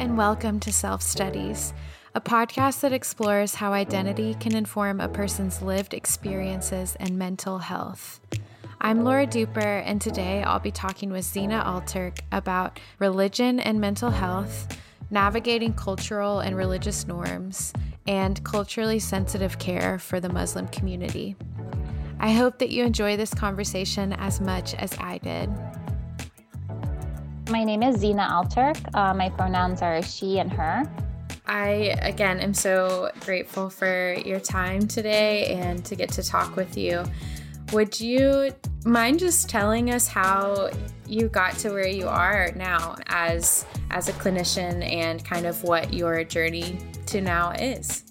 and welcome to Self Studies, a podcast that explores how identity can inform a person's lived experiences and mental health. I'm Laura Duper, and today I'll be talking with Zeina Alturk about religion and mental health, navigating cultural and religious norms, and culturally sensitive care for the Muslim community. I hope that you enjoy this conversation as much as I did. My name is Zeina Alturk. Uh, my pronouns are she and her. I, again, am so grateful for your time today and to get to talk with you. Would you mind just telling us how you got to where you are now as as a clinician and kind of what your journey to now is?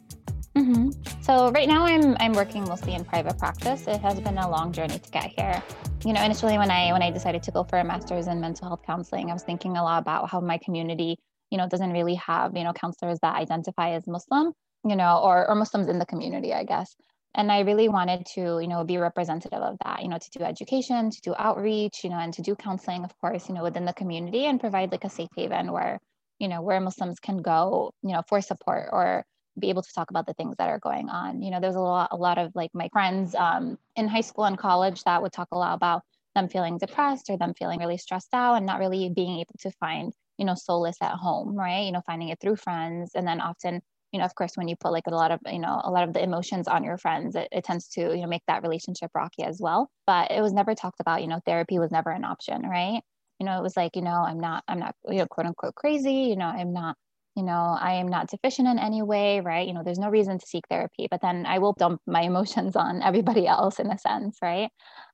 Mm-hmm. So right now I'm I'm working mostly in private practice. It has been a long journey to get here. You know, initially when I when I decided to go for a master's in mental health counseling, I was thinking a lot about how my community, you know, doesn't really have, you know, counselors that identify as Muslim, you know, or or Muslims in the community, I guess. And I really wanted to, you know, be representative of that, you know, to do education, to do outreach, you know, and to do counseling, of course, you know, within the community and provide like a safe haven where, you know, where Muslims can go, you know, for support or be able to talk about the things that are going on. You know, there's a lot, a lot of like my friends um, in high school and college that would talk a lot about them feeling depressed or them feeling really stressed out and not really being able to find, you know, solace at home, right? You know, finding it through friends. And then often, you know, of course, when you put like a lot of, you know, a lot of the emotions on your friends, it, it tends to, you know, make that relationship rocky as well. But it was never talked about, you know, therapy was never an option, right? You know, it was like, you know, I'm not, I'm not, you know, quote unquote crazy, you know, I'm not you know, I am not deficient in any way, right? You know, there's no reason to seek therapy, but then I will dump my emotions on everybody else in a sense, right?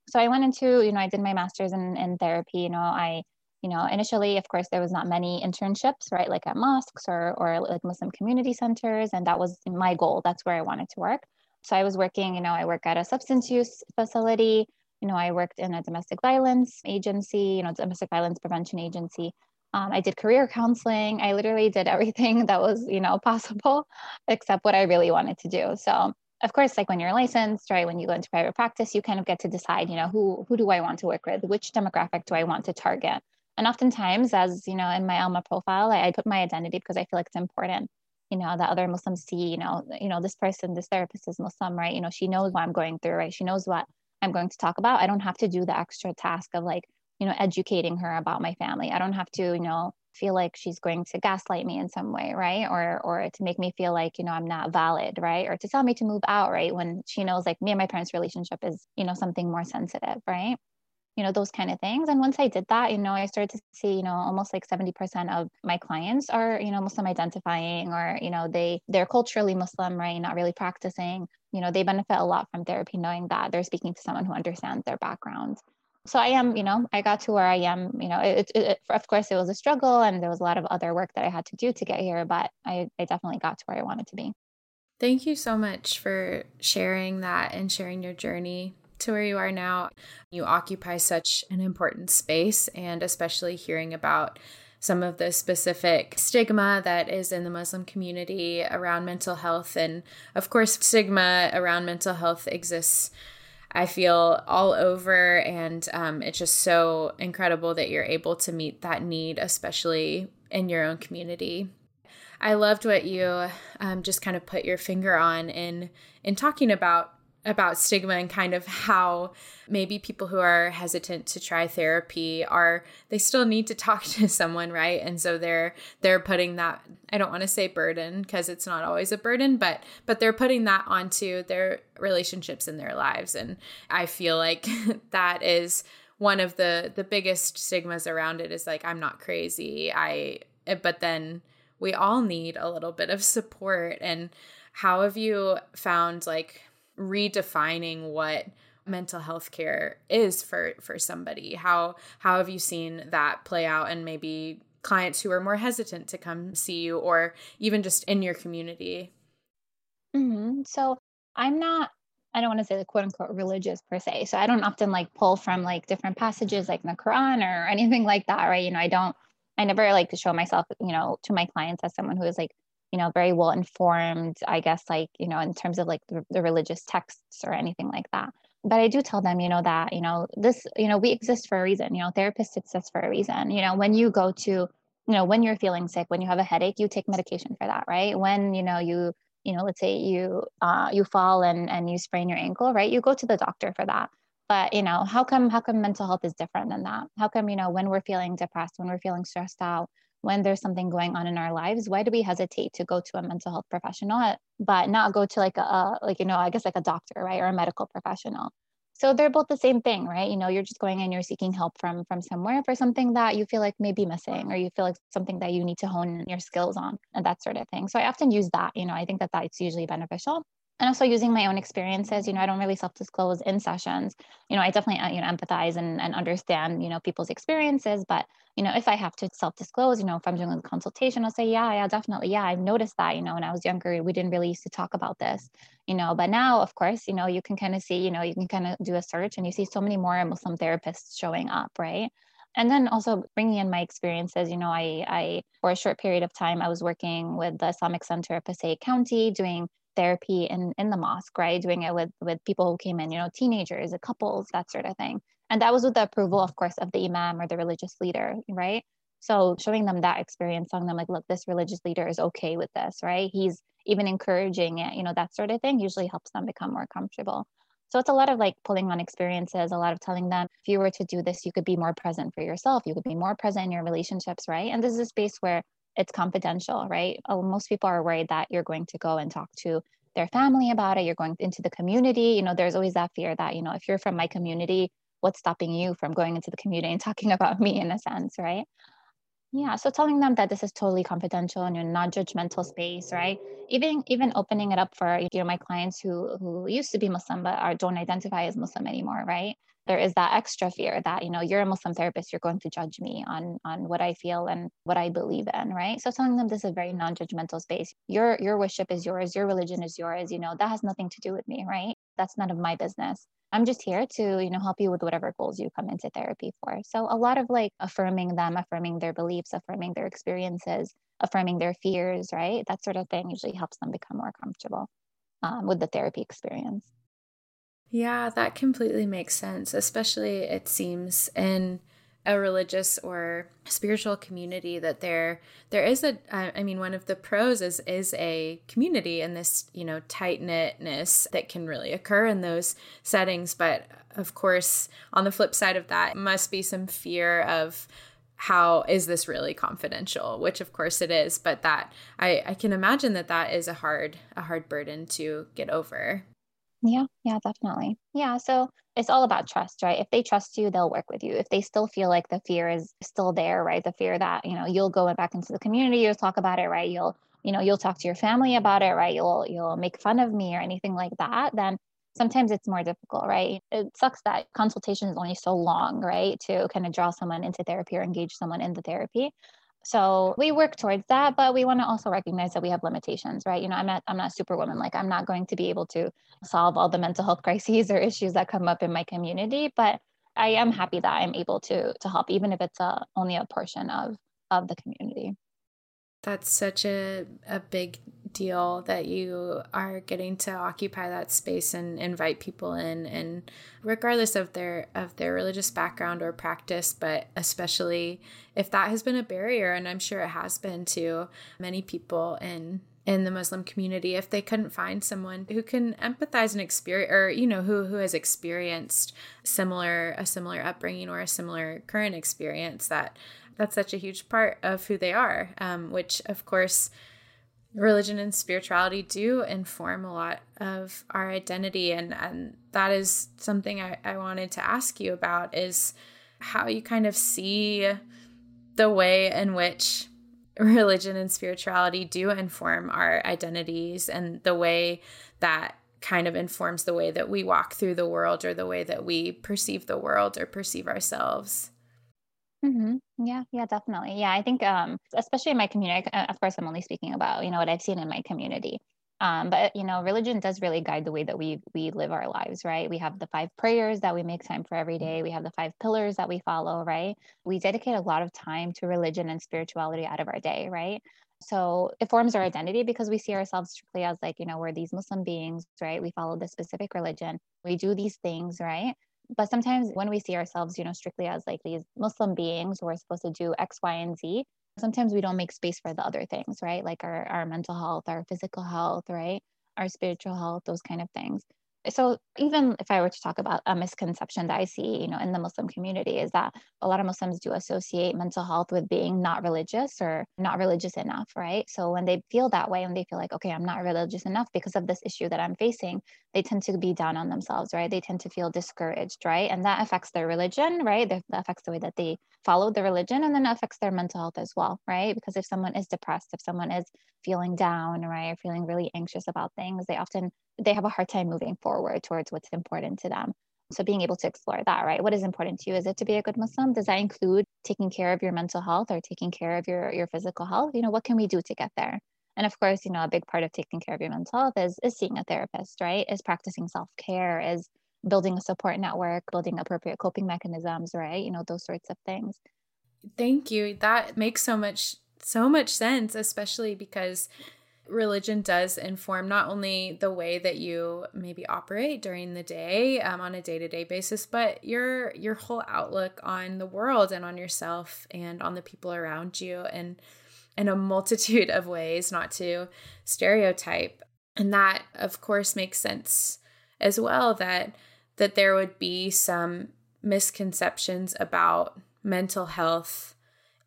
So I went into, you know, I did my master's in, in therapy, you know, I, you know, initially, of course, there was not many internships, right? Like at mosques or, or like Muslim community centers. And that was my goal. That's where I wanted to work. So I was working, you know, I work at a substance use facility. You know, I worked in a domestic violence agency, you know, domestic violence prevention agency. Um, I did career counseling. I literally did everything that was, you know, possible except what I really wanted to do. So of course, like when you're licensed, right, when you go into private practice, you kind of get to decide, you know, who who do I want to work with? Which demographic do I want to target? And oftentimes, as you know, in my Alma profile, I, I put my identity because I feel like it's important, you know, that other Muslims see, you know, you know, this person, this therapist is Muslim, right? You know, she knows what I'm going through, right? She knows what I'm going to talk about. I don't have to do the extra task of like, you know educating her about my family. I don't have to you know feel like she's going to gaslight me in some way right? Or or to make me feel like you know i'm not valid right? Or to tell me to move out right? When she knows like me and my parents relationship is you know something more sensitive right? You know those kind of things. And once i did that you know i started to see you know almost like 70% of my clients are you know muslim identifying or you know they they're culturally muslim right? Not really practicing. You know they benefit a lot from therapy knowing that they're speaking to someone who understands their background so I am, you know, I got to where I am. You know, it, it, it, of course it was a struggle, and there was a lot of other work that I had to do to get here, but I, I definitely got to where I wanted to be. Thank you so much for sharing that and sharing your journey to where you are now. You occupy such an important space, and especially hearing about some of the specific stigma that is in the Muslim community around mental health. And of course, stigma around mental health exists I feel all over. And um, it's just so incredible that you're able to meet that need, especially in your own community. I loved what you um, just kind of put your finger on in in talking about about stigma and kind of how maybe people who are hesitant to try therapy are they still need to talk to someone right? And so they're they're putting that i don't want to say burden because it's not always a burden but but they're putting that onto their relationships in their lives. And i feel like that is one of the the biggest stigmas around it is like i'm not crazy. I but then we all need a little bit of support. And how have you found like redefining what mental health care is for for somebody? How how have you seen that play out? And maybe clients who are more hesitant to come see you or even just in your community? Mm-hmm. so i'm not i don't want to say the quote unquote religious per se. So i don't often like pull from like different passages like in the quran or anything like that right? You know i don't i never like to show myself you know to my clients as someone who is like you know very well informed i guess like you know in terms of like the, religious texts or anything like that but i do tell them you know that you know this you know we exist for a reason you know therapists exist for a reason you know when you go to you know when you're feeling sick when you have a headache you take medication for that right when you know you you know let's say you uh, you fall and and you sprain your ankle right you go to the doctor for that but you know how come how come mental health is different than that how come you know when we're feeling depressed when we're feeling stressed out when there's something going on in our lives why do we hesitate to go to a mental health professional uh, but not go to like a like you know i guess like a doctor right or a medical professional? So they're both the same thing right? You know you're just going and you're seeking help from from somewhere for something that you feel like may be missing or you feel like something that you need to hone your skills on and that sort of thing. So i often use that you know i think that that's usually beneficial and also using my own experiences you know i don't really self-disclose in sessions. You know i definitely uh, you know empathize and, and understand you know people's experiences. But you know if i have to self-disclose you know if i'm doing a consultation i'll say yeah yeah definitely. Yeah i've noticed that you know when i was younger we didn't really used to talk about this you know. But now of course you know you can kind of see you know you can kind of do a search and you see so many more muslim therapists showing up right? And then also bringing in my experiences you know i i for a short period of time i was working with the islamic center of passaic county doing therapy in in the mosque right? Doing it with with people who came in you know teenagers couples that sort of thing. And that was with the approval of course of the imam or the religious leader right? So showing them that experience telling them like look this religious leader is okay with this right? He's even encouraging it you know that sort of thing usually helps them become more comfortable. So it's a lot of like pulling on experiences a lot of telling them if you were to do this you could be more present for yourself. You could be more present in your relationships right? And this is a space where it's confidential, right? Oh, most people are worried that you're going to go and talk to their family about it. You're going into the community. You know, there's always that fear that, you know, if you're from my community, what's stopping you from going into the community and talking about me in a sense, right? Yeah, so telling them that this is totally confidential and you're non-judgmental space, right? Even even opening it up for you know my clients who who used to be Muslim but are don't identify as Muslim anymore, right? there is that extra fear that you know you're a muslim therapist you're going to judge me on on what i feel and what i believe in right so telling them this is a very non-judgmental space your your worship is yours your religion is yours you know that has nothing to do with me right that's none of my business i'm just here to you know help you with whatever goals you come into therapy for. So a lot of like affirming them affirming their beliefs affirming their experiences affirming their fears right? That sort of thing usually helps them become more comfortable um, with the therapy experience. Yeah, that completely makes sense, especially it seems in a religious or spiritual community that there there is a I mean one of the pros is is a community and this you know tight knitness that can really occur in those settings. But of course on the flip side of that must be some fear of how is this really confidential which of course it is. But that I I can imagine that that is a hard a hard burden to get over yeah, yeah, definitely. Yeah. So it's all about trust, right? If they trust you, they'll work with you. If they still feel like the fear is still there, right? The fear that, you know, you'll go back into the community, you'll talk about it, right? You'll, you know, you'll talk to your family about it, right? You'll, you'll make fun of me or anything like that, then sometimes it's more difficult, right? It sucks that consultation is only so long, right? To kind of draw someone into therapy or engage someone in the therapy. So we work towards that, but we want to also recognize that we have limitations, right? You know, I'm not I'm not superwoman. Like I'm not going to be able to solve all the mental health crises or issues that come up in my community, but I am happy that I'm able to to help, even if it's a only a portion of of the community. That's such a a big deal that you are getting to occupy that space and invite people in. And regardless of their of their religious background or practice but especially if that has been a barrier and I'm sure it has been to many people in in the Muslim community if they couldn't find someone who can empathize and experience or you know who who has experienced similar a similar upbringing or a similar current experience that that's such a huge part of who they are um, which of course religion and spirituality do inform a lot of our identity. And and that is something I, I wanted to ask you about is how you kind of see the way in which religion and spirituality do inform our identities and the way that kind of informs the way that we walk through the world or the way that we perceive the world or perceive ourselves Mm-hmm. Yeah, yeah, definitely. Yeah, I think, um, especially in my community, of course, I'm only speaking about, you know, what I've seen in my community. Um, but you know, religion does really guide the way that we we live our lives, right? We have the five prayers that we make time for every day. We have the five pillars that we follow, right? We dedicate a lot of time to religion and spirituality out of our day, right? So it forms our identity because we see ourselves strictly as like, you know, we're these Muslim beings, right? We follow this specific religion. We do these things, right? But sometimes when we see ourselves you know strictly as like these muslim beings who are supposed to do x y and z sometimes we don't make space for the other things, right? Like our, our mental health, our physical health, right? Our spiritual health, those kind of things so even if I were to talk about a misconception that I see, you know, in the Muslim community is that a lot of Muslims do associate mental health with being not religious or not religious enough, right? So when they feel that way, when they feel like, okay, I'm not religious enough because of this issue that I'm facing, they tend to be down on themselves, right? They tend to feel discouraged, right? And that affects their religion, right? That affects the way that they follow the religion and then affects their mental health as well, right? Because if someone is depressed, if someone is feeling down, right, or feeling really anxious about things, they often they have a hard time moving forward towards what's important to them. So being able to explore that, right? What is important to you? Is it to be a good Muslim? Does that include taking care of your mental health or taking care of your your physical health? You know, what can we do to get there? And of course, you know, a big part of taking care of your mental health is is seeing a therapist, right? Is practicing self-care, is building a support network, building appropriate coping mechanisms, right? You know, those sorts of things. Thank you. That makes so much so much sense, especially because religion does inform not only the way that you maybe operate during the day um, on a day-to-day basis but your your whole outlook on the world and on yourself and on the people around you and in a multitude of ways not to stereotype. And that of course makes sense as well that that there would be some misconceptions about mental health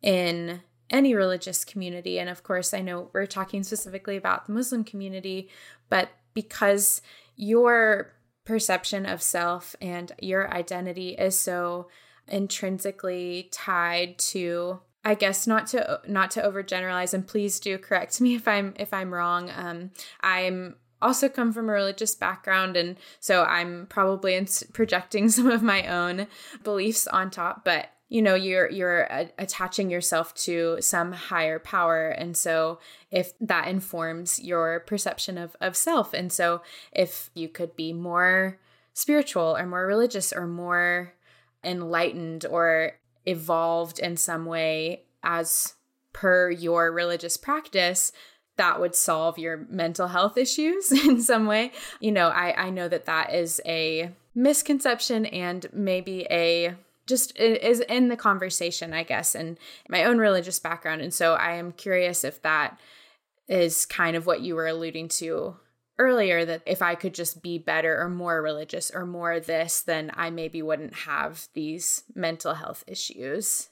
in any religious community. And of course, I know we're talking specifically about the Muslim community, but because your perception of self and your identity is so intrinsically tied to I guess not to not to overgeneralize and please do correct me if I'm if I'm wrong. Um, I'm also come from a religious background and so I'm probably projecting some of my own beliefs on top, but you know you're you're uh, attaching yourself to some higher power. And so if that informs your perception of of self. And so if you could be more spiritual or more religious or more enlightened or evolved in some way as per your religious practice that would solve your mental health issues in some way. You know i i know that that is a misconception and maybe a just is in the conversation, I guess, and my own religious background. And so I am curious if that is kind of what you were alluding to earlier that if I could just be better or more religious or more this, then I maybe wouldn't have these mental health issues.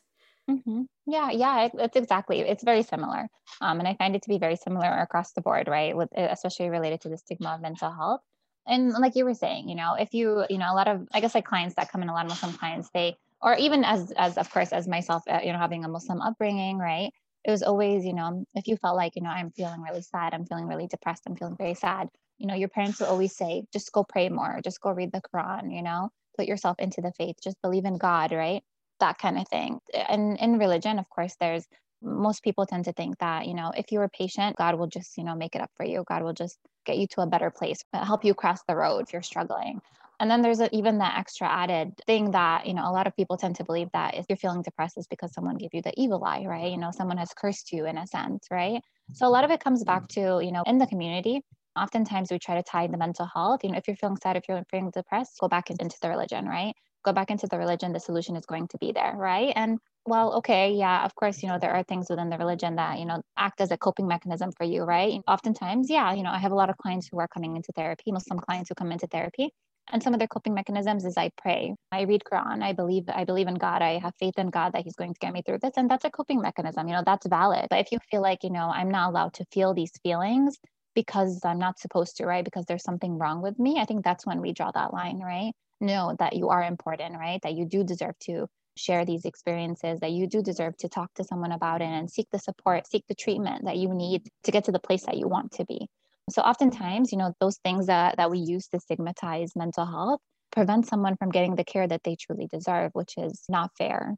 Mm-hmm. Yeah, yeah, it's exactly. It's very similar, um, and I find it to be very similar across the board, right? With especially related to the stigma of mental health. And like you were saying, you know, if you, you know, a lot of, I guess, like clients that come in, a lot of Muslim clients, they or even as as of course as myself uh, you know having a muslim upbringing right? It was always you know if you felt like you know i'm feeling really sad i'm feeling really depressed i'm feeling very sad you know your parents would always say just go pray more just go read the quran you know? Put yourself into the faith just believe in god right? That kind of thing. And in religion of course there's most people tend to think that you know if you're patient god will just you know make it up for you. God will just get you to a better place help you cross the road if you're struggling and then there's a, even that extra added thing that, you know, a lot of people tend to believe that if you're feeling depressed is because someone gave you the evil eye, right? You know, someone has cursed you in a sense, right? So a lot of it comes back mm-hmm. to, you know, in the community, oftentimes we try to tie the mental health. You know, if you're feeling sad, if you're feeling depressed, go back into the religion, right? Go back into the religion, the solution is going to be there, right? And well, okay, yeah, of course, you know, there are things within the religion that, you know, act as a coping mechanism for you, right? Oftentimes, yeah, you know, I have a lot of clients who are coming into therapy, Muslim clients who come into therapy, and some of their coping mechanisms is I pray, I read Quran, I believe I believe in God, I have faith in God that He's going to get me through this, and that's a coping mechanism. You know, that's valid. But if you feel like you know I'm not allowed to feel these feelings because I'm not supposed to, right? Because there's something wrong with me, I think that's when we draw that line, right? Know that you are important, right? That you do deserve to share these experiences that you do deserve to talk to someone about it and seek the support seek the treatment that you need to get to the place that you want to be so oftentimes, you know, those things that, that we use to stigmatize mental health prevent someone from getting the care that they truly deserve, which is not fair.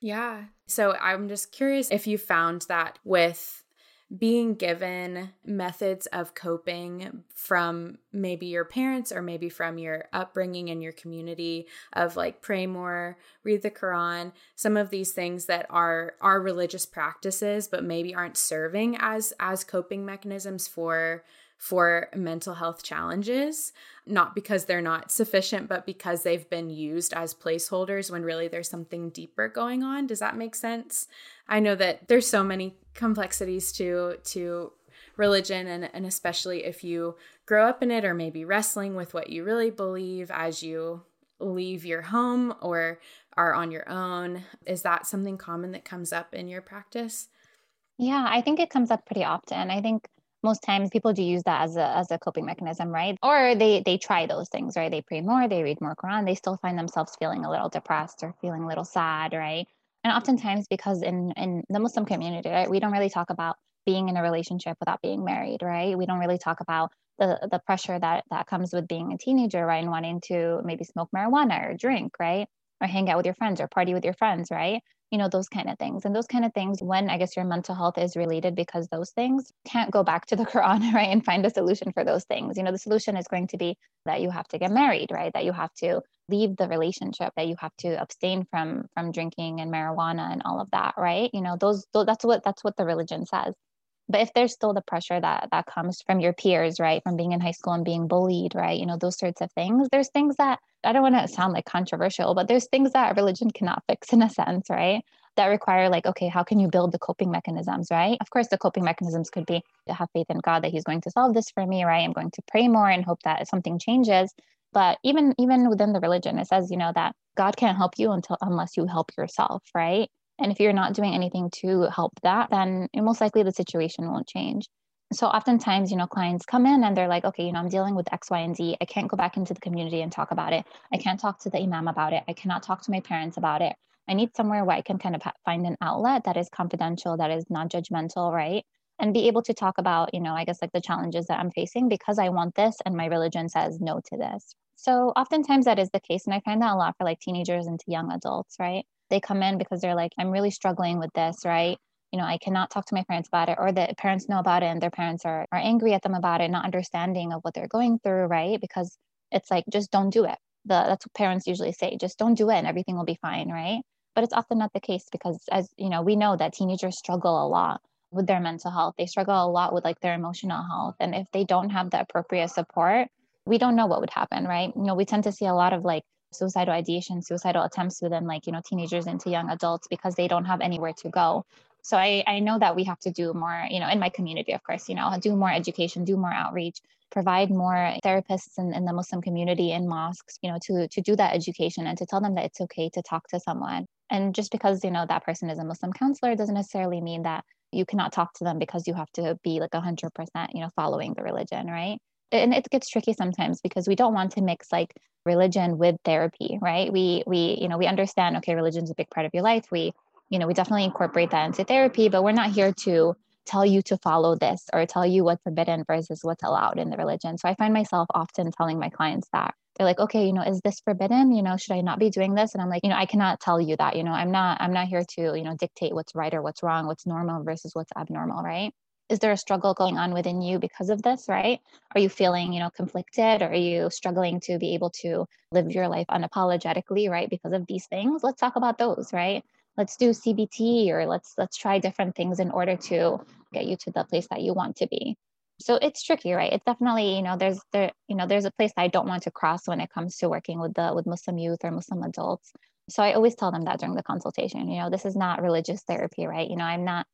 Yeah. So I'm just curious if you found that with being given methods of coping from maybe your parents or maybe from your upbringing in your community of like pray more, read the Quran, some of these things that are are religious practices but maybe aren't serving as as coping mechanisms for for mental health challenges, not because they're not sufficient, but because they've been used as placeholders when really there's something deeper going on. Does that make sense? I know that there's so many complexities to to religion and, and especially if you grow up in it or maybe wrestling with what you really believe as you leave your home or are on your own. Is that something common that comes up in your practice? Yeah, I think it comes up pretty often. I think most times people do use that as a as a coping mechanism, right? Or they they try those things, right? They pray more, they read more Quran, they still find themselves feeling a little depressed or feeling a little sad, right? And mm-hmm. oftentimes because in in the Muslim community, right, we don't really talk about being in a relationship without being married, right? We don't really talk about the the pressure that that comes with being a teenager, right? And wanting to maybe smoke marijuana or drink, right? Or hang out with your friends or party with your friends, right? You know those kind of things. And those kind of things when i guess your mental health is related because those things can't go back to the quran right and find a solution for those things. You know the solution is going to be that you have to get married right that you have to leave the relationship that you have to abstain from from drinking and marijuana and all of that right? You know those, that's what that's what the religion says but if there's still the pressure that that comes from your peers right from being in high school and being bullied right you know those sorts of things there's things that i don't want to sound like controversial but there's things that religion cannot fix in a sense right that require like okay how can you build the coping mechanisms right? Of course the coping mechanisms could be to have faith in god that he's going to solve this for me right i'm going to pray more and hope that something changes but even even within the religion it says you know that god can't help you until unless you help yourself right and if you're not doing anything to help that, then most likely the situation won't change. So oftentimes, you know, clients come in and they're like, okay, you know, I'm dealing with X, Y, and Z. I can't go back into the community and talk about it. I can't talk to the imam about it. I cannot talk to my parents about it. I need somewhere where I can kind of find an outlet that is confidential, that is non judgmental, right? And be able to talk about, you know, I guess like the challenges that I'm facing because I want this and my religion says no to this. So oftentimes that is the case. And I find that a lot for like teenagers and to young adults, right? They come in because they're like, I'm really struggling with this, right? You know, I cannot talk to my parents about it, or the parents know about it and their parents are, are angry at them about it, not understanding of what they're going through, right? Because it's like, just don't do it. The, that's what parents usually say, just don't do it and everything will be fine, right? But it's often not the case because, as you know, we know that teenagers struggle a lot with their mental health. They struggle a lot with like their emotional health. And if they don't have the appropriate support, we don't know what would happen, right? You know, we tend to see a lot of like suicidal ideation, suicidal attempts within like, you know, teenagers into young adults because they don't have anywhere to go. So I, I know that we have to do more, you know, in my community, of course, you know, do more education, do more outreach, provide more therapists in, in the Muslim community in mosques, you know, to, to do that education and to tell them that it's okay to talk to someone. And just because, you know, that person is a Muslim counselor doesn't necessarily mean that you cannot talk to them because you have to be like 100%, you know, following the religion, right? And it gets tricky sometimes because we don't want to mix like religion with therapy right? We we you know we understand okay religion is a big part of your life. We you know we definitely incorporate that into therapy but we're not here to tell you to follow this or tell you what's forbidden versus what's allowed in the religion. So i find myself often telling my clients that. They're like okay you know is this forbidden? You know should i not be doing this? And i'm like you know i cannot tell you that. You know i'm not i'm not here to you know dictate what's right or what's wrong what's normal versus what's abnormal right is there a struggle going on within you because of this right? Are you feeling you know conflicted? Or are you struggling to be able to live your life unapologetically right because of these things? Let's talk about those right? Let's do cbt or let's let's try different things in order to get you to the place that you want to be. So it's tricky right? It's definitely you know there's there you know there's a place i don't want to cross when it comes to working with the with muslim youth or muslim adults. So i always tell them that during the consultation you know this is not religious therapy right? You know i'm not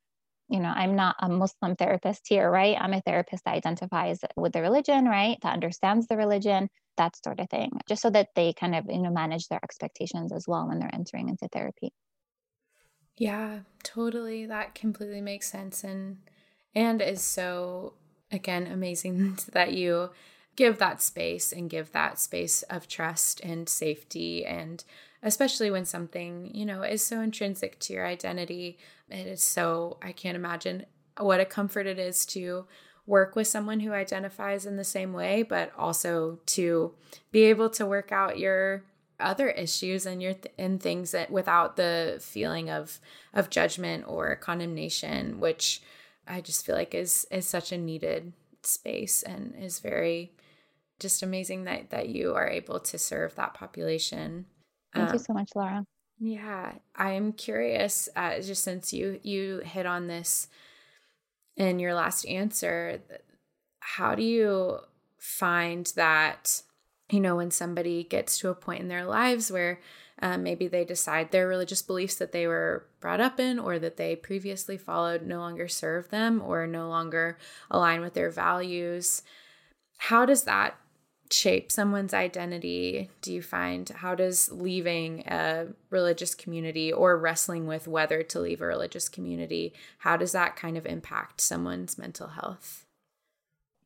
you know, I'm not a Muslim therapist here, right? I'm a therapist that identifies with the religion, right? That understands the religion, that sort of thing, just so that they kind of, you know, manage their expectations as well when they're entering into therapy. Yeah, totally. That completely makes sense and and is so again amazing that you give that space and give that space of trust and safety and especially when something, you know, is so intrinsic to your identity. It is so, I can't imagine what a comfort it is to work with someone who identifies in the same way, but also to be able to work out your other issues and your th- and things that without the feeling of of judgment or condemnation, which I just feel like is is such a needed space and is very just amazing that that you are able to serve that population Thank you um, so much, Laura. Yeah, I'm curious. Uh, just since you you hit on this in your last answer, how do you find that, you know, when somebody gets to a point in their lives where um, maybe they decide their religious beliefs that they were brought up in or that they previously followed no longer serve them or no longer align with their values. How does that shape someone's identity? Do you find how does leaving a religious community or wrestling with whether to leave a religious community, how does that kind of impact someone's mental health?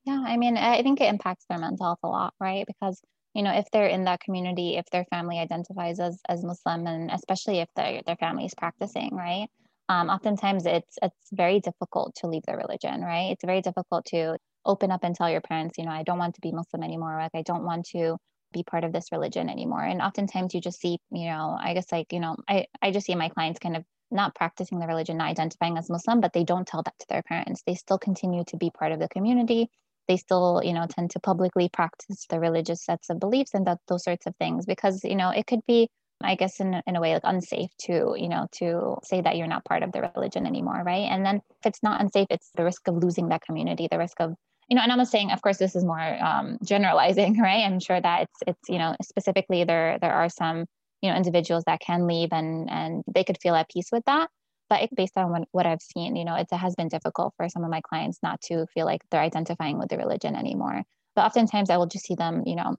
Yeah, I mean, I think it impacts their mental health a lot, right? Because you know, if they're in that community, if their family identifies as as Muslim, and especially if their their family is practicing, right? Um, oftentimes, it's it's very difficult to leave their religion, right? It's very difficult to open up and tell your parents, you know, I don't want to be Muslim anymore. Like, I don't want to be part of this religion anymore. And oftentimes, you just see, you know, I guess like, you know, I I just see my clients kind of not practicing the religion, not identifying as Muslim, but they don't tell that to their parents. They still continue to be part of the community they still you know tend to publicly practice the religious sets of beliefs and that those sorts of things because you know it could be i guess in, in a way like unsafe to you know to say that you're not part of the religion anymore right and then if it's not unsafe it's the risk of losing that community the risk of you know and i'm saying of course this is more um, generalizing right i'm sure that it's it's you know specifically there there are some you know individuals that can leave and and they could feel at peace with that but based on what, what I've seen, you know, it's it has been difficult for some of my clients not to feel like they're identifying with the religion anymore. But oftentimes I will just see them, you know,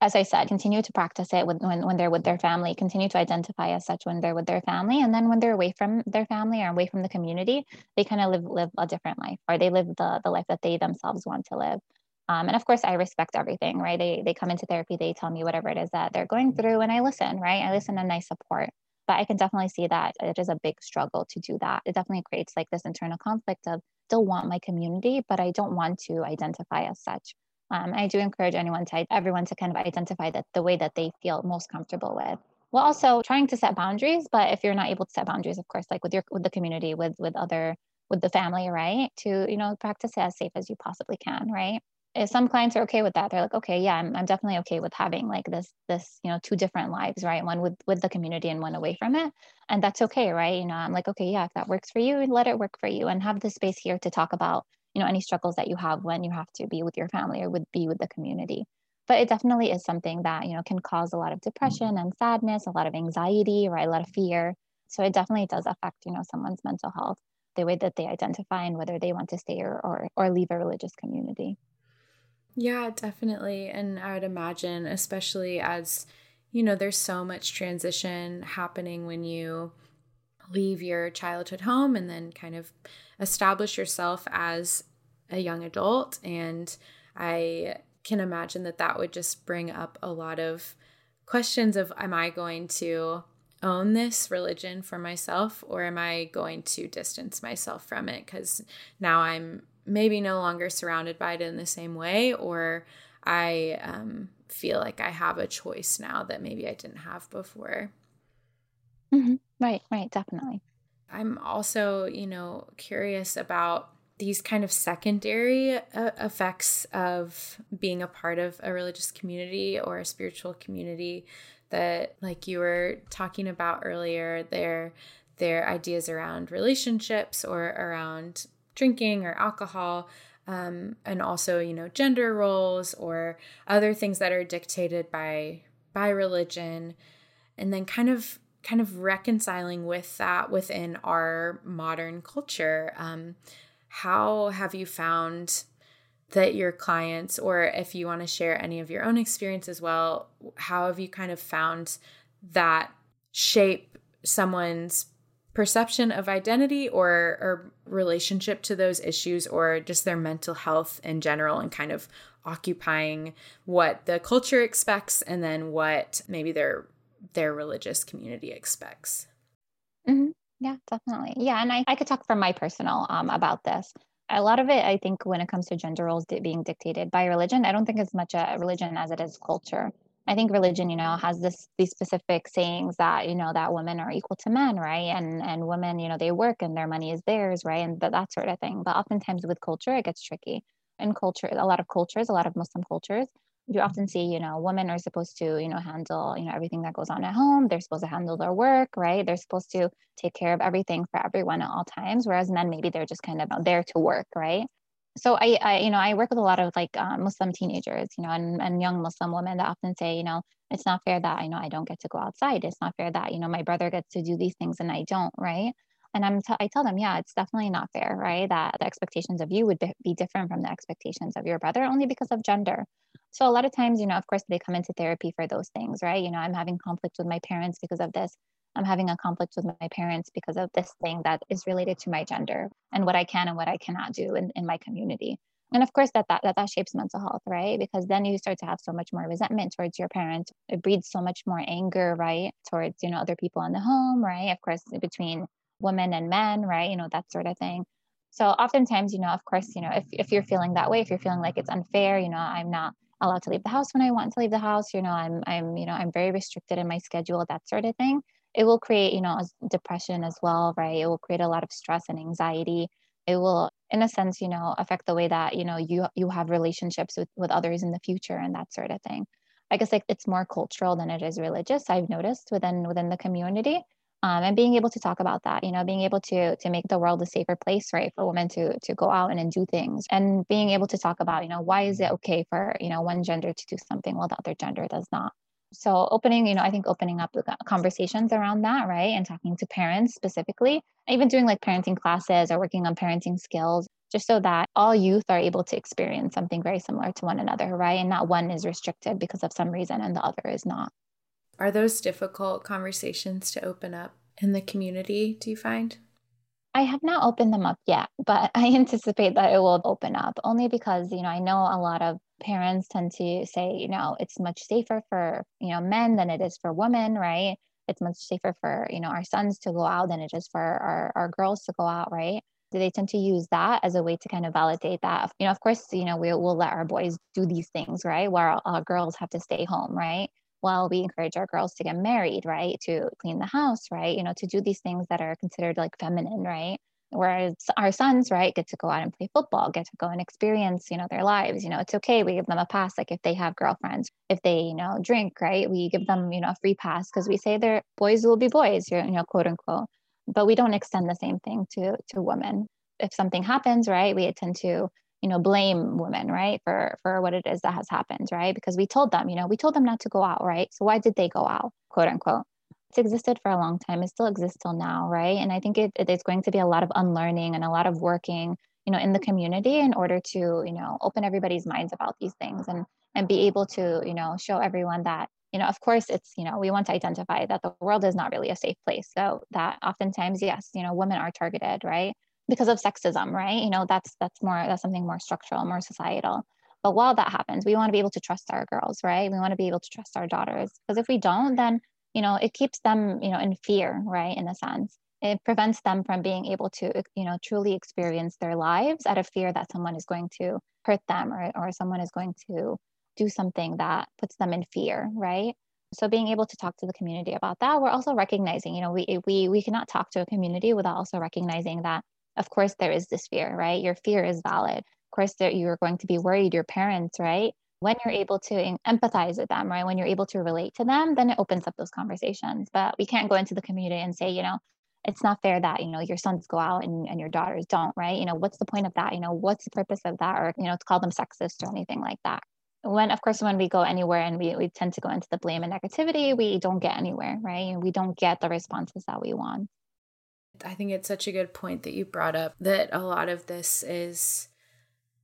as I said, continue to practice it when, when they're with their family, continue to identify as such when they're with their family. And then when they're away from their family or away from the community, they kind of live, live a different life or they live the, the life that they themselves want to live. Um, and of course, I respect everything, right? They, they come into therapy, they tell me whatever it is that they're going through, and I listen, right? I listen and I support but i can definitely see that it is a big struggle to do that it definitely creates like this internal conflict of still want my community but i don't want to identify as such um, i do encourage anyone to everyone to kind of identify that the way that they feel most comfortable with. Well also trying to set boundaries but if you're not able to set boundaries of course like with your with the community with with other with the family right to you know practice as safe as you possibly can right? If some clients are okay with that they're like okay yeah I'm, I'm definitely okay with having like this this you know two different lives right one with with the community and one away from it and that's okay right? You know i'm like okay yeah if that works for you let it work for you and have the space here to talk about you know any struggles that you have when you have to be with your family or would be with the community. But it definitely is something that you know can cause a lot of depression mm-hmm. and sadness a lot of anxiety right? A lot of fear. So it definitely does affect you know someone's mental health the way that they identify and whether they want to stay or or, or leave a religious community. Yeah, definitely. And I would imagine, especially as, you know, there's so much transition happening when you leave your childhood home and then kind of establish yourself as a young adult. And I can imagine that that would just bring up a lot of questions of, am I going to own this religion for myself or am I going to distance myself from it? Because now I'm maybe no longer surrounded by it in the same way, or I um, feel like I have a choice now that maybe I didn't have before. Mm-hmm. Right, right, definitely. I'm also, you know, curious about these kind of secondary uh, effects of being a part of a religious community or a spiritual community that like you were talking about earlier their their ideas around relationships or around drinking or alcohol um, and also you know gender roles or other things that are dictated by by religion and then kind of kind of reconciling with that within our modern culture um, how have you found that your clients or if you want to share any of your own experience as well how have you kind of found that shape someone's perception of identity or, or relationship to those issues or just their mental health in general and kind of occupying what the culture expects and then what maybe their their religious community expects mm-hmm. yeah definitely yeah and I, I could talk from my personal um, about this a lot of it i think when it comes to gender roles being dictated by religion i don't think it's much a religion as it is culture I think religion, you know, has this these specific sayings that you know that women are equal to men, right? And and women, you know, they work and their money is theirs, right? And that, that sort of thing. But oftentimes with culture, it gets tricky. In culture, a lot of cultures, a lot of Muslim cultures, you often see, you know, women are supposed to, you know, handle, you know, everything that goes on at home. They're supposed to handle their work, right? They're supposed to take care of everything for everyone at all times. Whereas men, maybe they're just kind of there to work, right? so I, I, you know, I work with a lot of like uh, Muslim teenagers, you know, and, and young Muslim women that often say, you know, it's not fair that I know I don't get to go outside. It's not fair that, you know, my brother gets to do these things and I don't, right? And I'm t- I tell them, yeah, it's definitely not fair, right? That the expectations of you would be, different from the expectations of your brother only because of gender. So a lot of times, you know, of course, they come into therapy for those things, right? You know, I'm having conflict with my parents because of this. I'm having a conflict with my parents because of this thing that is related to my gender and what I can and what I cannot do in, in my community and of course that, that that that shapes mental health right because then you start to have so much more resentment towards your parents it breeds so much more anger right towards you know other people in the home right of course between women and men right? You know that sort of thing. So oftentimes you know of course you know if, if you're feeling that way if you're feeling like it's unfair you know i'm not allowed to leave the house when i want to leave the house you know i'm i'm you know i'm very restricted in my schedule that sort of thing it will create you know depression as well right? It will create a lot of stress and anxiety. It will in a sense you know affect the way that you know you you have relationships with with others in the future and that sort of thing. I guess like it's more cultural than it is religious i've noticed within within the community um, and being able to talk about that you know being able to to make the world a safer place right for women to to go out and, and do things. And being able to talk about you know why is it okay for you know one gender to do something while the other gender does not? So opening you know i think opening up conversations around that right and talking to parents specifically even doing like parenting classes or working on parenting skills just so that all youth are able to experience something very similar to one another right and not one is restricted because of some reason and the other is not are those difficult conversations to open up in the community do you find I have not opened them up yet, but I anticipate that it will open up only because, you know, I know a lot of parents tend to say, you know, it's much safer for, you know, men than it is for women, right? It's much safer for, you know, our sons to go out than it is for our, our girls to go out, right? Do they tend to use that as a way to kind of validate that. You know, of course, you know, we, will let our boys do these things, right? While our girls have to stay home, right? While we encourage our girls to get married, right? To clean the house, right? You know, to do these things that are considered like feminine, right? whereas our sons right get to go out and play football get to go and experience you know their lives you know it's okay we give them a pass like if they have girlfriends if they you know drink right we give them you know a free pass because we say their boys will be boys you know quote unquote but we don't extend the same thing to to women if something happens right we tend to you know blame women right for for what it is that has happened right because we told them you know we told them not to go out right so why did they go out quote unquote it's existed for a long time. It still exists till now, right? And I think it, it is going to be a lot of unlearning and a lot of working, you know, in the community in order to, you know, open everybody's minds about these things and and be able to, you know, show everyone that, you know, of course it's, you know, we want to identify that the world is not really a safe place. So that oftentimes, yes, you know, women are targeted, right? Because of sexism, right? You know, that's that's more that's something more structural, more societal. But while that happens, we want to be able to trust our girls, right? We want to be able to trust our daughters. Because if we don't, then you know it keeps them you know in fear right in a sense it prevents them from being able to you know truly experience their lives out of fear that someone is going to hurt them or, or someone is going to do something that puts them in fear right so being able to talk to the community about that we're also recognizing you know we we we cannot talk to a community without also recognizing that of course there is this fear right your fear is valid of course that you're going to be worried your parents right when you're able to empathize with them, right? When you're able to relate to them, then it opens up those conversations. But we can't go into the community and say, you know, it's not fair that, you know, your sons go out and, and your daughters don't, right? You know, what's the point of that? You know, what's the purpose of that? Or, you know, to call them sexist or anything like that. When, of course, when we go anywhere and we, we tend to go into the blame and negativity, we don't get anywhere, right? We don't get the responses that we want. I think it's such a good point that you brought up that a lot of this is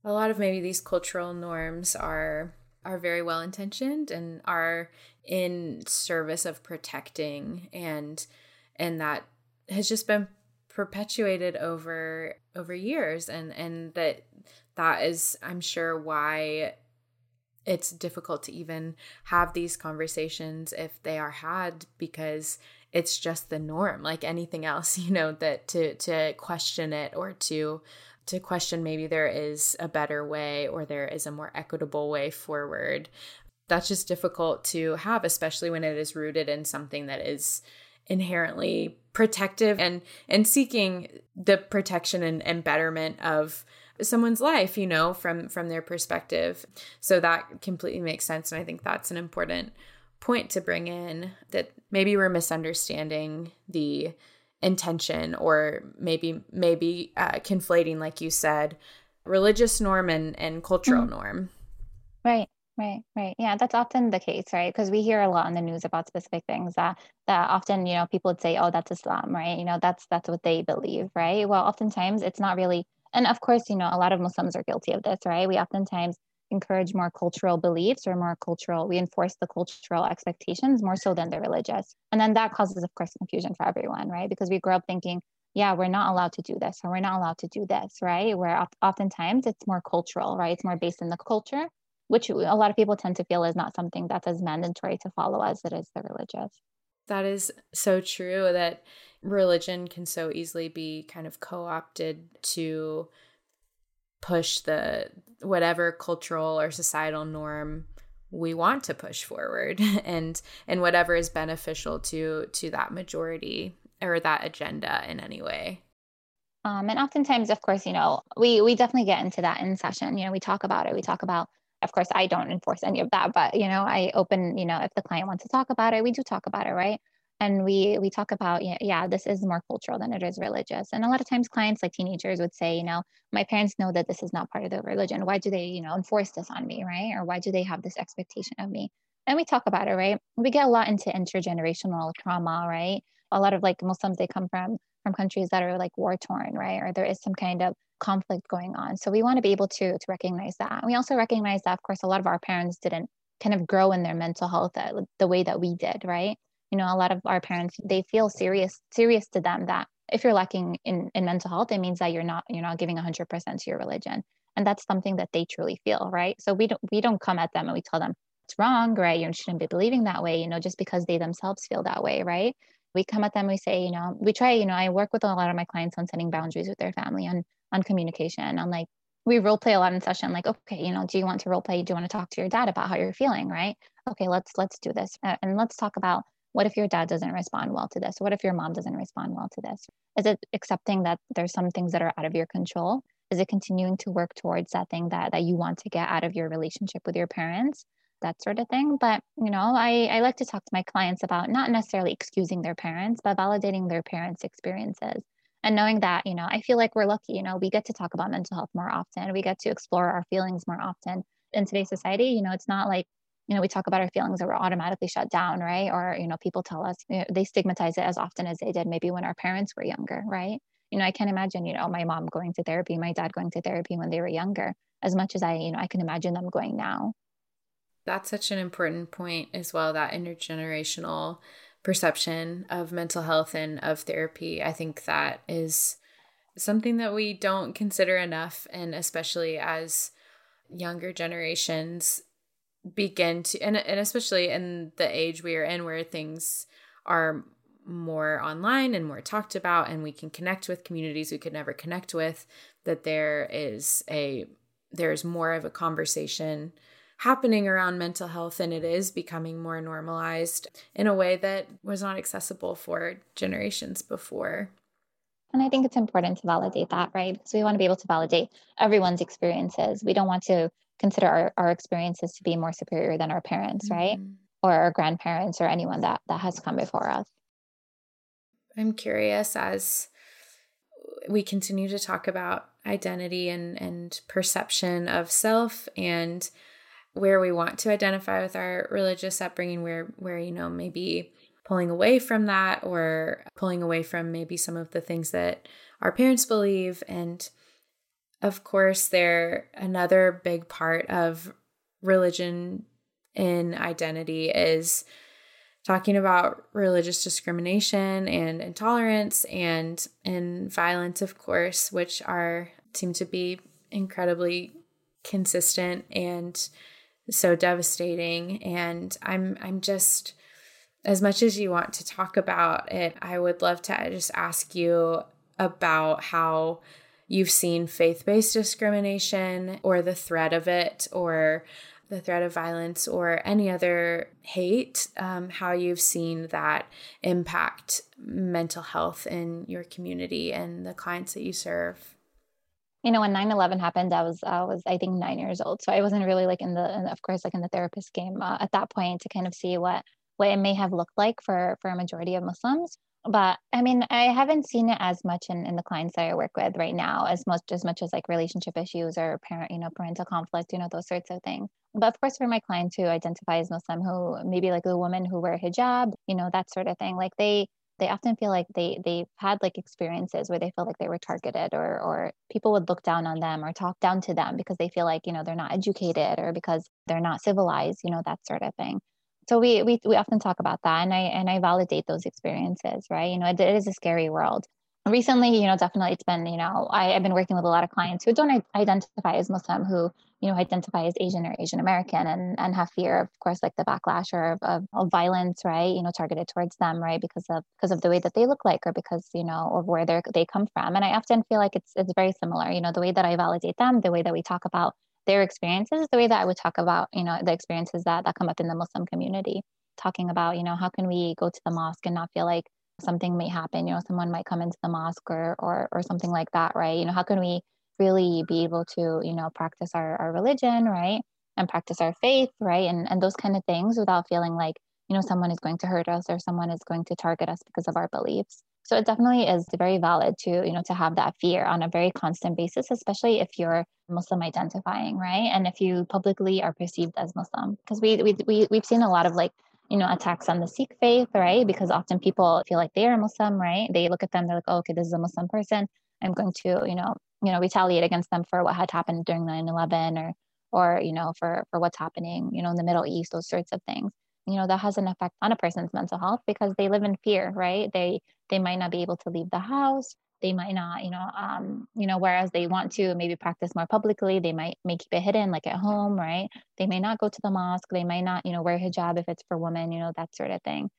a lot of maybe these cultural norms are are very well intentioned and are in service of protecting and and that has just been perpetuated over over years and and that that is i'm sure why it's difficult to even have these conversations if they are had because it's just the norm like anything else you know that to to question it or to to question maybe there is a better way or there is a more equitable way forward. That's just difficult to have, especially when it is rooted in something that is inherently protective and and seeking the protection and, and betterment of someone's life you know from from their perspective so that completely makes sense and i think that's an important point to bring in that maybe we're misunderstanding the intention or maybe maybe uh, conflating like you said religious norm and, and cultural mm-hmm. norm. Right. Right, right. Yeah, that's often the case, right? Because we hear a lot in the news about specific things that that often, you know, people would say, "Oh, that's Islam," right? You know, that's that's what they believe, right? Well, oftentimes it's not really. And of course, you know, a lot of Muslims are guilty of this, right? We oftentimes encourage more cultural beliefs or more cultural, we enforce the cultural expectations more so than the religious. And then that causes, of course, confusion for everyone, right? Because we grow up thinking, yeah, we're not allowed to do this or we're not allowed to do this, right? Where oftentimes it's more cultural, right? It's more based in the culture which a lot of people tend to feel is not something that's as mandatory to follow as it is the religious. That is so true that religion can so easily be kind of co opted to push the whatever cultural or societal norm we want to push forward. And and whatever is beneficial to to that majority or that agenda in any way. Um, and oftentimes of course you know we we definitely get into that in session. You know we talk about it. We talk about of course i don't enforce any of that but you know i open you know if the client wants to talk about it we do talk about it right and we we talk about yeah, yeah this is more cultural than it is religious. And a lot of times clients like teenagers would say you know my parents know that this is not part of the religion. Why do they you know enforce this on me right? Or why do they have this expectation of me? And we talk about it right? We get a lot into intergenerational trauma right? A lot of like muslims they come from from countries that are like war torn right? Or there is some kind of conflict going on. So we want to be able to to recognize that. we also recognize that, of course, a lot of our parents didn't kind of grow in their mental health uh, the way that we did, right? You know, a lot of our parents they feel serious serious to them that if you're lacking in in mental health, it means that you're not you're not giving 100% to your religion, and that's something that they truly feel, right? So we don't we don't come at them and we tell them it's wrong, right? You shouldn't be believing that way, you know, just because they themselves feel that way, right? We come at them, we say, you know, we try, you know, I work with a lot of my clients on setting boundaries with their family and on communication on like we role play a lot in session like okay you know do you want to role play do you want to talk to your dad about how you're feeling right okay let's let's do this and let's talk about what if your dad doesn't respond well to this? What if your mom doesn't respond well to this? Is it accepting that there's some things that are out of your control? Is it continuing to work towards that thing that that you want to get out of your relationship with your parents? That sort of thing. But you know i i like to talk to my clients about not necessarily excusing their parents but validating their parents experiences. And knowing that you know i feel like we're lucky you know we get to talk about mental health more often. We get to explore our feelings more often. In today's society you know it's not like you know we talk about our feelings that we're automatically shut down right? Or you know people tell us you know, they stigmatize it as often as they did maybe when our parents were younger right? You know i can't imagine you know my mom going to therapy my dad going to therapy when they were younger as much as i you know i can imagine them going now. That's such an important point as well that intergenerational perception of mental health and of therapy. I think that is something that we don't consider enough, and especially as younger generations begin to, and, and especially in the age we are in where things are more online and more talked about and we can connect with communities we could never connect with that there is a there's more of a conversation happening around mental health and it is becoming more normalized in a way that was not accessible for generations before. And I think it's important to validate that, right? Because we want to be able to validate everyone's experiences. We don't want to consider our, our experiences to be more superior than our parents, mm-hmm. right? Or our grandparents or anyone that, that has come before us. I'm curious as we continue to talk about identity and, and perception of self and where we want to identify with our religious upbringing where where you know maybe pulling away from that or pulling away from maybe some of the things that our parents believe and of course there another big part of religion in identity is talking about religious discrimination and intolerance and and violence of course which are seem to be incredibly consistent and so devastating. And i'm i'm just as much as you want to talk about it i would love to just ask you about how you've seen faith-based discrimination or the threat of it or the threat of violence or any other hate, um, how you've seen that impact mental health in your community and the clients that you serve you know when 9-11 happened i was i was i think nine years old so i wasn't really like in the of course like in the therapist game uh, at that point to kind of see what what it may have looked like for for a majority of Muslims. But I mean, I haven't seen it as much in, in the clients that I work with right now, as much as much as like relationship issues or parent, you know, parental conflict, you know, those sorts of things. But of course, for my clients who identify as Muslim, who maybe like the women who wear hijab, you know, that sort of thing, like they they often feel like they they've had like experiences where they feel like they were targeted or or people would look down on them or talk down to them because they feel like you know they're not educated or because they're not civilized you know that sort of thing so we we we often talk about that and i and i validate those experiences right? You know it, it is a scary world. Recently you know definitely it's been you know I, have been working with a lot of clients who don't identify as muslim who you know identify as asian or asian american and and have fear of course like the backlash or of, of, violence right? You know targeted towards them right? Because of because of the way that they look like or because you know of where they they come from. And i often feel like it's it's very similar you know the way that i validate them the way that we talk about their experiences the way that i would talk about you know the experiences that that come up in the muslim community. Talking about you know how can we go to the mosque and not feel like something may happen you know someone might come into the mosque or or, or something like that right? You know how can we really be able to you know practice our, our religion right? And practice our faith right? And and those kind of things without feeling like you know someone is going to hurt us or someone is going to target us because of our beliefs so it definitely is very valid to you know to have that fear on a very constant basis especially if you're muslim identifying right and if you publicly are perceived as muslim because we, we we we've seen a lot of like you know, attacks on the Sikh faith, right? Because often people feel like they are Muslim, right? They look at them, they're like, oh, okay, this is a Muslim person. I'm going to, you know, you know, retaliate against them for what had happened during 9-11 or or, you know, for for what's happening, you know, in the Middle East, those sorts of things. You know, that has an effect on a person's mental health because they live in fear, right? They they might not be able to leave the house. They might not you know um you know whereas they want to maybe practice more publicly they might may keep it hidden like at home right? They may not go to the mosque. They might not you know wear hijab if it's for women you know that sort of thing.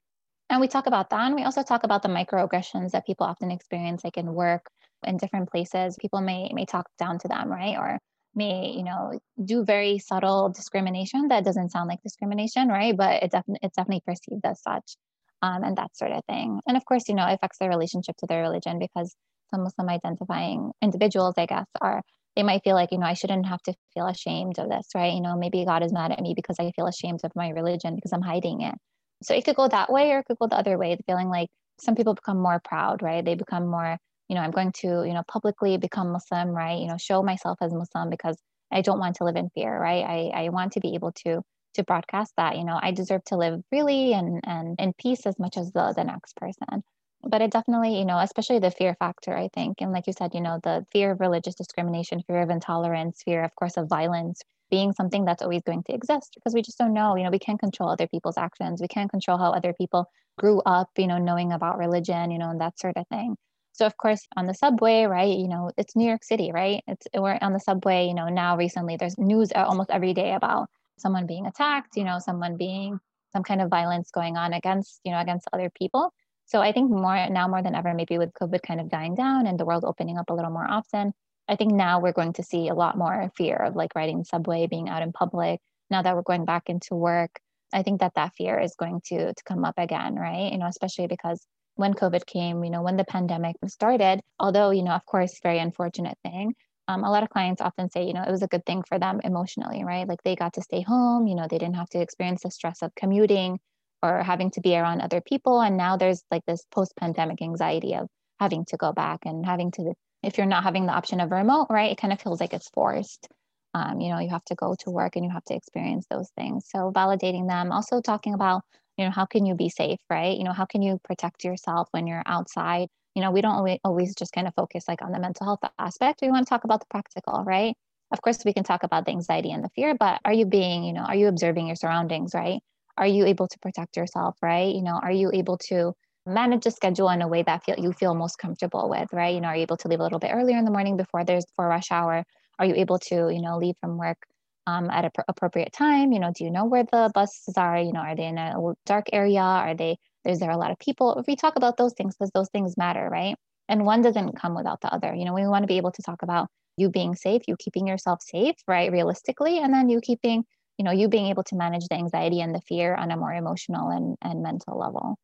And we talk about that. And we also talk about the microaggressions that people often experience like in work in different places. People may may talk down to them right? Or may you know do very subtle discrimination that doesn't sound like discrimination right but it definitely it's definitely perceived as such um, and that sort of thing. And of course, you know, it affects their relationship to their religion because some Muslim identifying individuals, I guess, are they might feel like, you know, I shouldn't have to feel ashamed of this, right? You know, maybe God is mad at me because I feel ashamed of my religion because I'm hiding it. So it could go that way or it could go the other way, the feeling like some people become more proud, right? They become more, you know, I'm going to, you know, publicly become Muslim, right? You know, show myself as Muslim because I don't want to live in fear, right? I, I want to be able to to broadcast that, you know, I deserve to live freely and and in peace as much as the the next person but it definitely you know especially the fear factor i think and like you said you know the fear of religious discrimination fear of intolerance fear of course of violence being something that's always going to exist because we just don't know you know we can't control other people's actions we can't control how other people grew up you know knowing about religion you know and that sort of thing so of course on the subway right you know it's new york city right it's we're on the subway you know now recently there's news uh, almost every day about someone being attacked you know someone being some kind of violence going on against you know against other people so I think more now more than ever, maybe with COVID kind of dying down and the world opening up a little more often, I think now we're going to see a lot more fear of like riding subway, being out in public. Now that we're going back into work, I think that that fear is going to to come up again, right? You know, especially because when COVID came, you know, when the pandemic started, although you know, of course, very unfortunate thing. Um, a lot of clients often say, you know, it was a good thing for them emotionally, right? Like they got to stay home, you know, they didn't have to experience the stress of commuting, or having to be around other people and now there's like this post pandemic anxiety of having to go back and having to if you're not having the option of remote right it kind of feels like it's forced um, you know you have to go to work and you have to experience those things so validating them also talking about you know how can you be safe right? You know how can you protect yourself when you're outside? You know we don't always, just kind of focus like on the mental health aspect. We want to talk about the practical right? Of course we can talk about the anxiety and the fear but are you being you know are you observing your surroundings right? Are you able to protect yourself right? You know are you able to manage a schedule in a way that feel, you feel most comfortable with right? You know are you able to leave a little bit earlier in the morning before there's for rush hour? Are you able to you know leave from work um, at an pr- appropriate time you know do you know where the buses are? You know are they in a dark area? Are they is there a lot of people? If we talk about those things because those things matter right? And one doesn't come without the other. You know we want to be able to talk about you being safe you keeping yourself safe right realistically and then you keeping you know you being able to manage the anxiety and the fear on a more emotional and, and mental level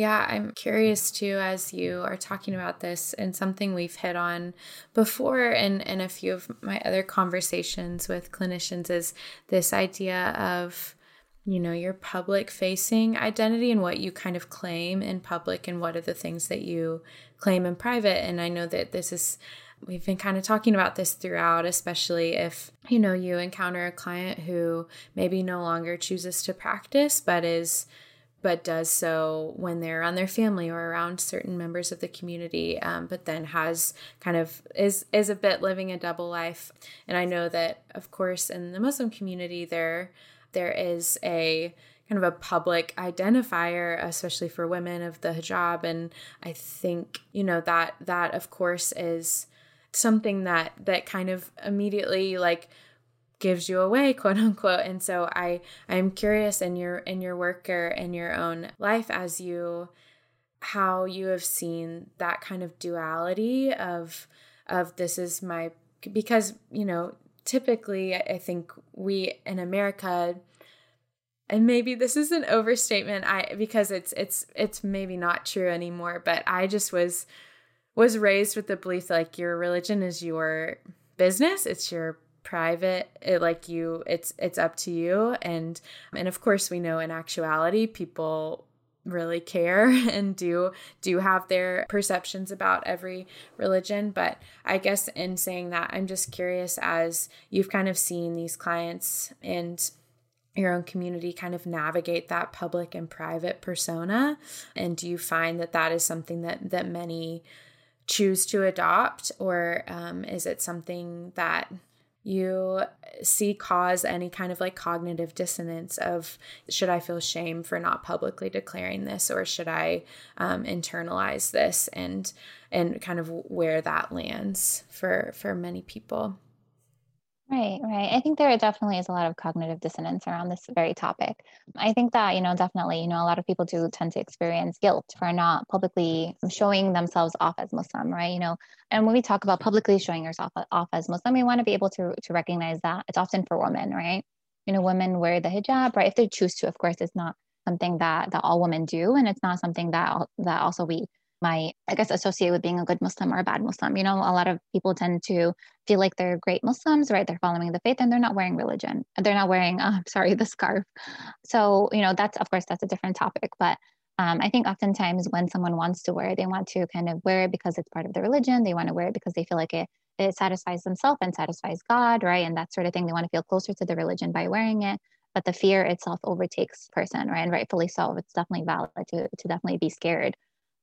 yeah, I'm curious too, as you are talking about this, and something we've hit on before in, in a few of my other conversations with clinicians is this idea of you know, your public facing identity and what you kind of claim in public and what are the things that you claim in private. And I know that this is we've been kind of talking about this throughout especially if you know you encounter a client who maybe no longer chooses to practice but is but does so when they're around their family or around certain members of the community um, but then has kind of is is a bit living a double life. And i know that of course in the muslim community there there is a kind of a public identifier especially for women of the hijab. And i think you know that that of course is something that that kind of immediately like gives you away quote unquote. And so i i'm curious in your in your work or in your own life as you how you have seen that kind of duality of of this is my because you know typically I think we in America and maybe this is an overstatement I because it's it's it's maybe not true anymore but I just was was raised with the belief that, like your religion is your business it's your private it like you it's it's up to you. And and of course we know in actuality people really care and do do have their perceptions about every religion. But i guess in saying that i'm just curious as you've kind of seen these clients and your own community kind of navigate that public and private persona and do you find that that is something that that many choose to adopt? Or um, is it something that you see cause any kind of like cognitive dissonance of should i feel shame for not publicly declaring this or should i um, internalize this? and and kind of where that lands for for many people Right, right. I think there definitely is a lot of cognitive dissonance around this very topic. I think that, you know, definitely, you know, a lot of people do tend to experience guilt for not publicly showing themselves off as Muslim, right? You know, and when we talk about publicly showing yourself off as Muslim, we want to be able to to recognize that it's often for women, right? You know, women wear the hijab, right? If they choose to, of course, it's not something that that all women do, and it's not something that that also we might, I guess, associate with being a good Muslim or a bad Muslim. You know, a lot of people tend to feel like they're great Muslims, right? They're following the faith and they're not wearing religion. They're not wearing, uh, sorry, the scarf. So, you know, that's, of course, that's a different topic. But um, I think oftentimes when someone wants to wear it, they want to kind of wear it because it's part of the religion. They want to wear it because they feel like it, it satisfies themselves and satisfies God, right? And that sort of thing. They want to feel closer to the religion by wearing it but the fear itself overtakes person right and rightfully so it's definitely valid to, to definitely be scared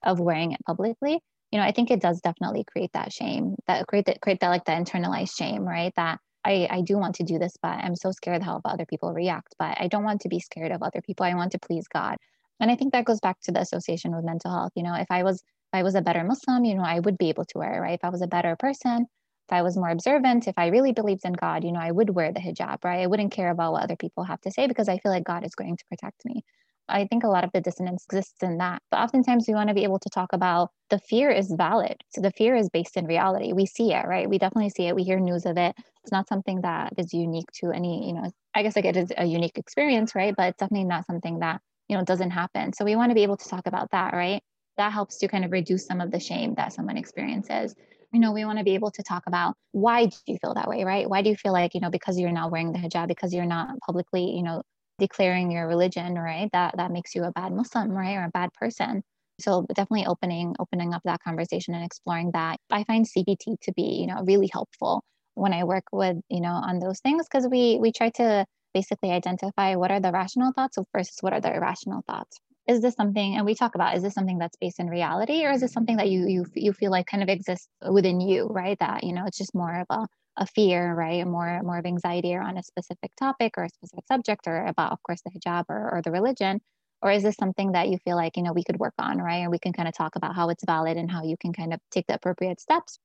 of wearing it publicly you know i think it does definitely create that shame that create that create that like the internalized shame right? That I, I do want to do this but i'm so scared how other people react but i don't want to be scared of other people. I want to please god. And i think that goes back to the association with mental health you know if i was if i was a better muslim you know i would be able to wear it right? If i was a better person if i was more observant if i really believed in god you know i would wear the hijab right? I wouldn't care about what other people have to say because i feel like god is going to protect me I think a lot of the dissonance exists in that. But oftentimes we want to be able to talk about the fear is valid. So the fear is based in reality. We see it, right? We definitely see it. We hear news of it. It's not something that is unique to any, you know, I guess like it is a unique experience, right? But it's definitely not something that, you know, doesn't happen. So we want to be able to talk about that, right? That helps to kind of reduce some of the shame that someone experiences you know we want to be able to talk about why do you feel that way right why do you feel like you know because you're not wearing the hijab because you're not publicly you know declaring your religion, right? That that makes you a bad Muslim, right? Or a bad person. So definitely opening opening up that conversation and exploring that. I find CBT to be, you know, really helpful when I work with, you know, on those things because we we try to basically identify what are the rational thoughts versus what are the irrational thoughts. Is this something and we talk about is this something that's based in reality or is this something that you you you feel like kind of exists within you, right? That, you know, it's just more of a a fear, right? More more of anxiety around a specific topic or a specific subject or about, of course, the hijab or, or the religion? Or is this something that you feel like, you know, we could work on, right? And we can kind of talk about how it's valid and how you can kind of take the appropriate steps.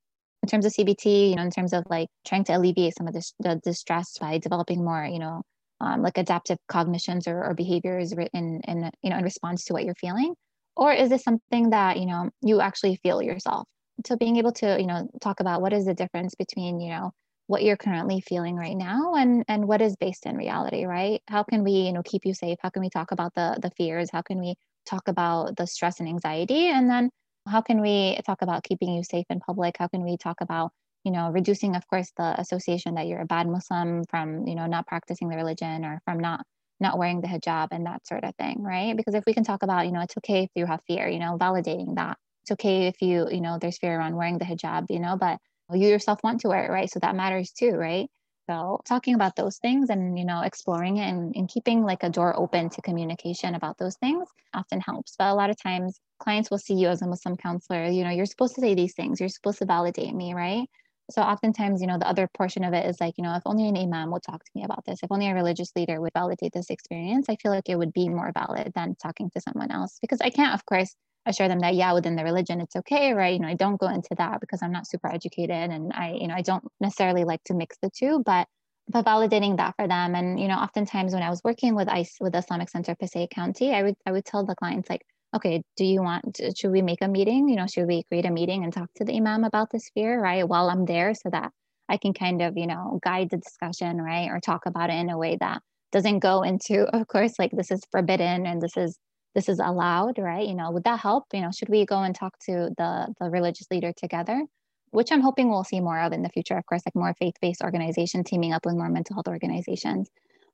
In terms of CBT, you know, in terms of like trying to alleviate some of this, the distress by developing more, you know, um, like adaptive cognitions or, or behaviors in, in, you know, in response to what you're feeling? Or is this something that, you know, you actually feel yourself? So being able to, you know, talk about what is the difference between, you know, what you're currently feeling right now and and what is based in reality right? How can we you know keep you safe? How can we talk about the the fears? How can we talk about the stress and anxiety? And then how can we talk about keeping you safe in public? How can we talk about you know reducing of course the association that you're a bad muslim from you know not practicing the religion or from not not wearing the hijab and that sort of thing, right? Because if we can talk about, you know, it's okay if you have fear, you know, validating that. It's okay if you, you know, there's fear around wearing the hijab, you know, but you yourself want to wear it, right? So that matters too, right? So talking about those things and you know exploring it and, and keeping like a door open to communication about those things often helps. But a lot of times clients will see you as a Muslim counselor, you know, you're supposed to say these things, you're supposed to validate me, right? So oftentimes, you know, the other portion of it is like, you know, if only an imam would talk to me about this, if only a religious leader would validate this experience, I feel like it would be more valid than talking to someone else. Because I can't, of course, assure them that yeah within the religion it's okay right? You know i don't go into that because i'm not super educated and i you know i don't necessarily like to mix the two but but validating that for them. And you know oftentimes when i was working with ice with islamic center passaic county i would i would tell the clients like okay do you want uh, should we make a meeting? You know should we create a meeting and talk to the imam about this fear right while i'm there so that i can kind of you know guide the discussion right or talk about it in a way that doesn't go into of course like this is forbidden and this is this is allowed, right? You know, would that help? You know, should we go and talk to the the religious leader together? Which I'm hoping we'll see more of in the future, of course, like more faith-based organization teaming up with more mental health organizations,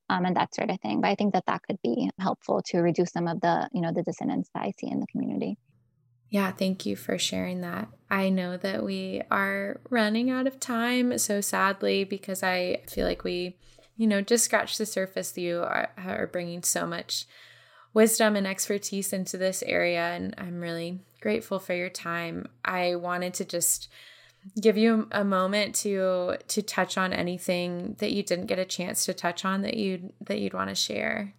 um, and that sort of thing. But I think that that could be helpful to reduce some of the, you know, the dissonance that I see in the community. Yeah, thank you for sharing that. I know that we are running out of time, so sadly, because I feel like we, you know, just scratched the surface. You are, are bringing so much wisdom and expertise into this area. And I'm really grateful for your time. I wanted to just give you a moment to to touch on anything that you didn't get a chance to touch on that you that you'd want to share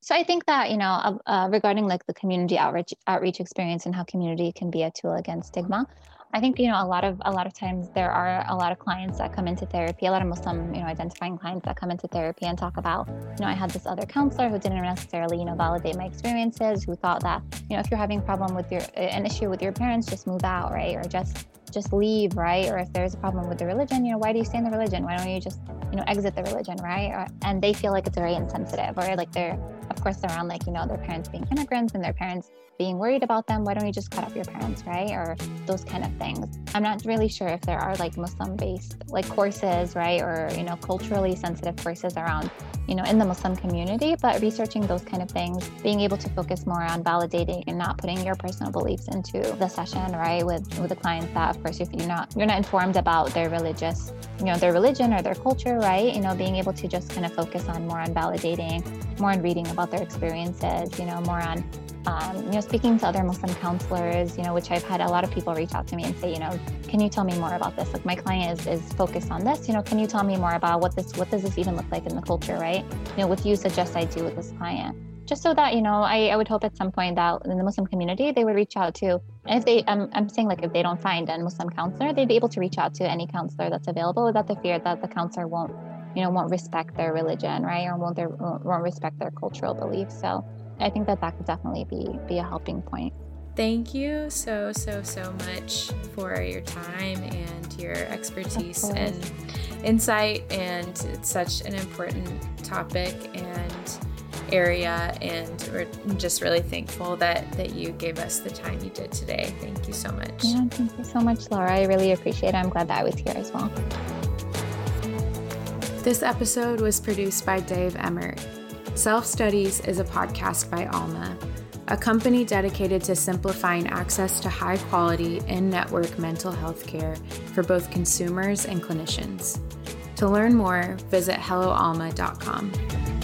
so i think that you know uh, uh, regarding like the community outreach outreach experience and how community can be a tool against stigma I think you know a lot of a lot of times there are a lot of clients that come into therapy, a lot of Muslim you know identifying clients that come into therapy and talk about you know I had this other counselor who didn't necessarily you know validate my experiences, who thought that you know if you're having a problem with your an issue with your parents, just move out, right, or just just leave, right? Or if there's a problem with the religion, you know, why do you stay in the religion? Why don't you just, you know, exit the religion, right? Or, and they feel like it's very insensitive, or like they're, of course, around like, you know, their parents being immigrants and their parents being worried about them. Why don't you just cut off your parents, right? Or those kind of things. I'm not really sure if there are like Muslim based like courses, right? Or, you know, culturally sensitive courses around you know, in the Muslim community, but researching those kind of things, being able to focus more on validating and not putting your personal beliefs into the session, right? With with the clients that of course if you're not you're not informed about their religious, you know, their religion or their culture, right? You know, being able to just kind of focus on more on validating, more on reading about their experiences, you know, more on um, you know, speaking to other Muslim counselors, you know, which I've had a lot of people reach out to me and say, you know, can you tell me more about this? Like my client is, is focused on this, you know, can you tell me more about what this, what does this even look like in the culture, right? You know, what you suggest I do with this client? Just so that, you know, I, I would hope at some point that in the Muslim community, they would reach out to, and if they, I'm, I'm saying like if they don't find a Muslim counselor, they'd be able to reach out to any counselor that's available without the fear that the counselor won't, you know, won't respect their religion, right? Or won't, their, won't respect their cultural beliefs. So, I think that that could definitely be be a helping point. Thank you so so so much for your time and your expertise and insight and it's such an important topic and area and we're just really thankful that that you gave us the time you did today. Thank you so much. Yeah, thank you so much, Laura. I really appreciate it. I'm glad that I was here as well. This episode was produced by Dave Emmert. Self Studies is a podcast by Alma, a company dedicated to simplifying access to high quality in network mental health care for both consumers and clinicians. To learn more, visit helloalma.com.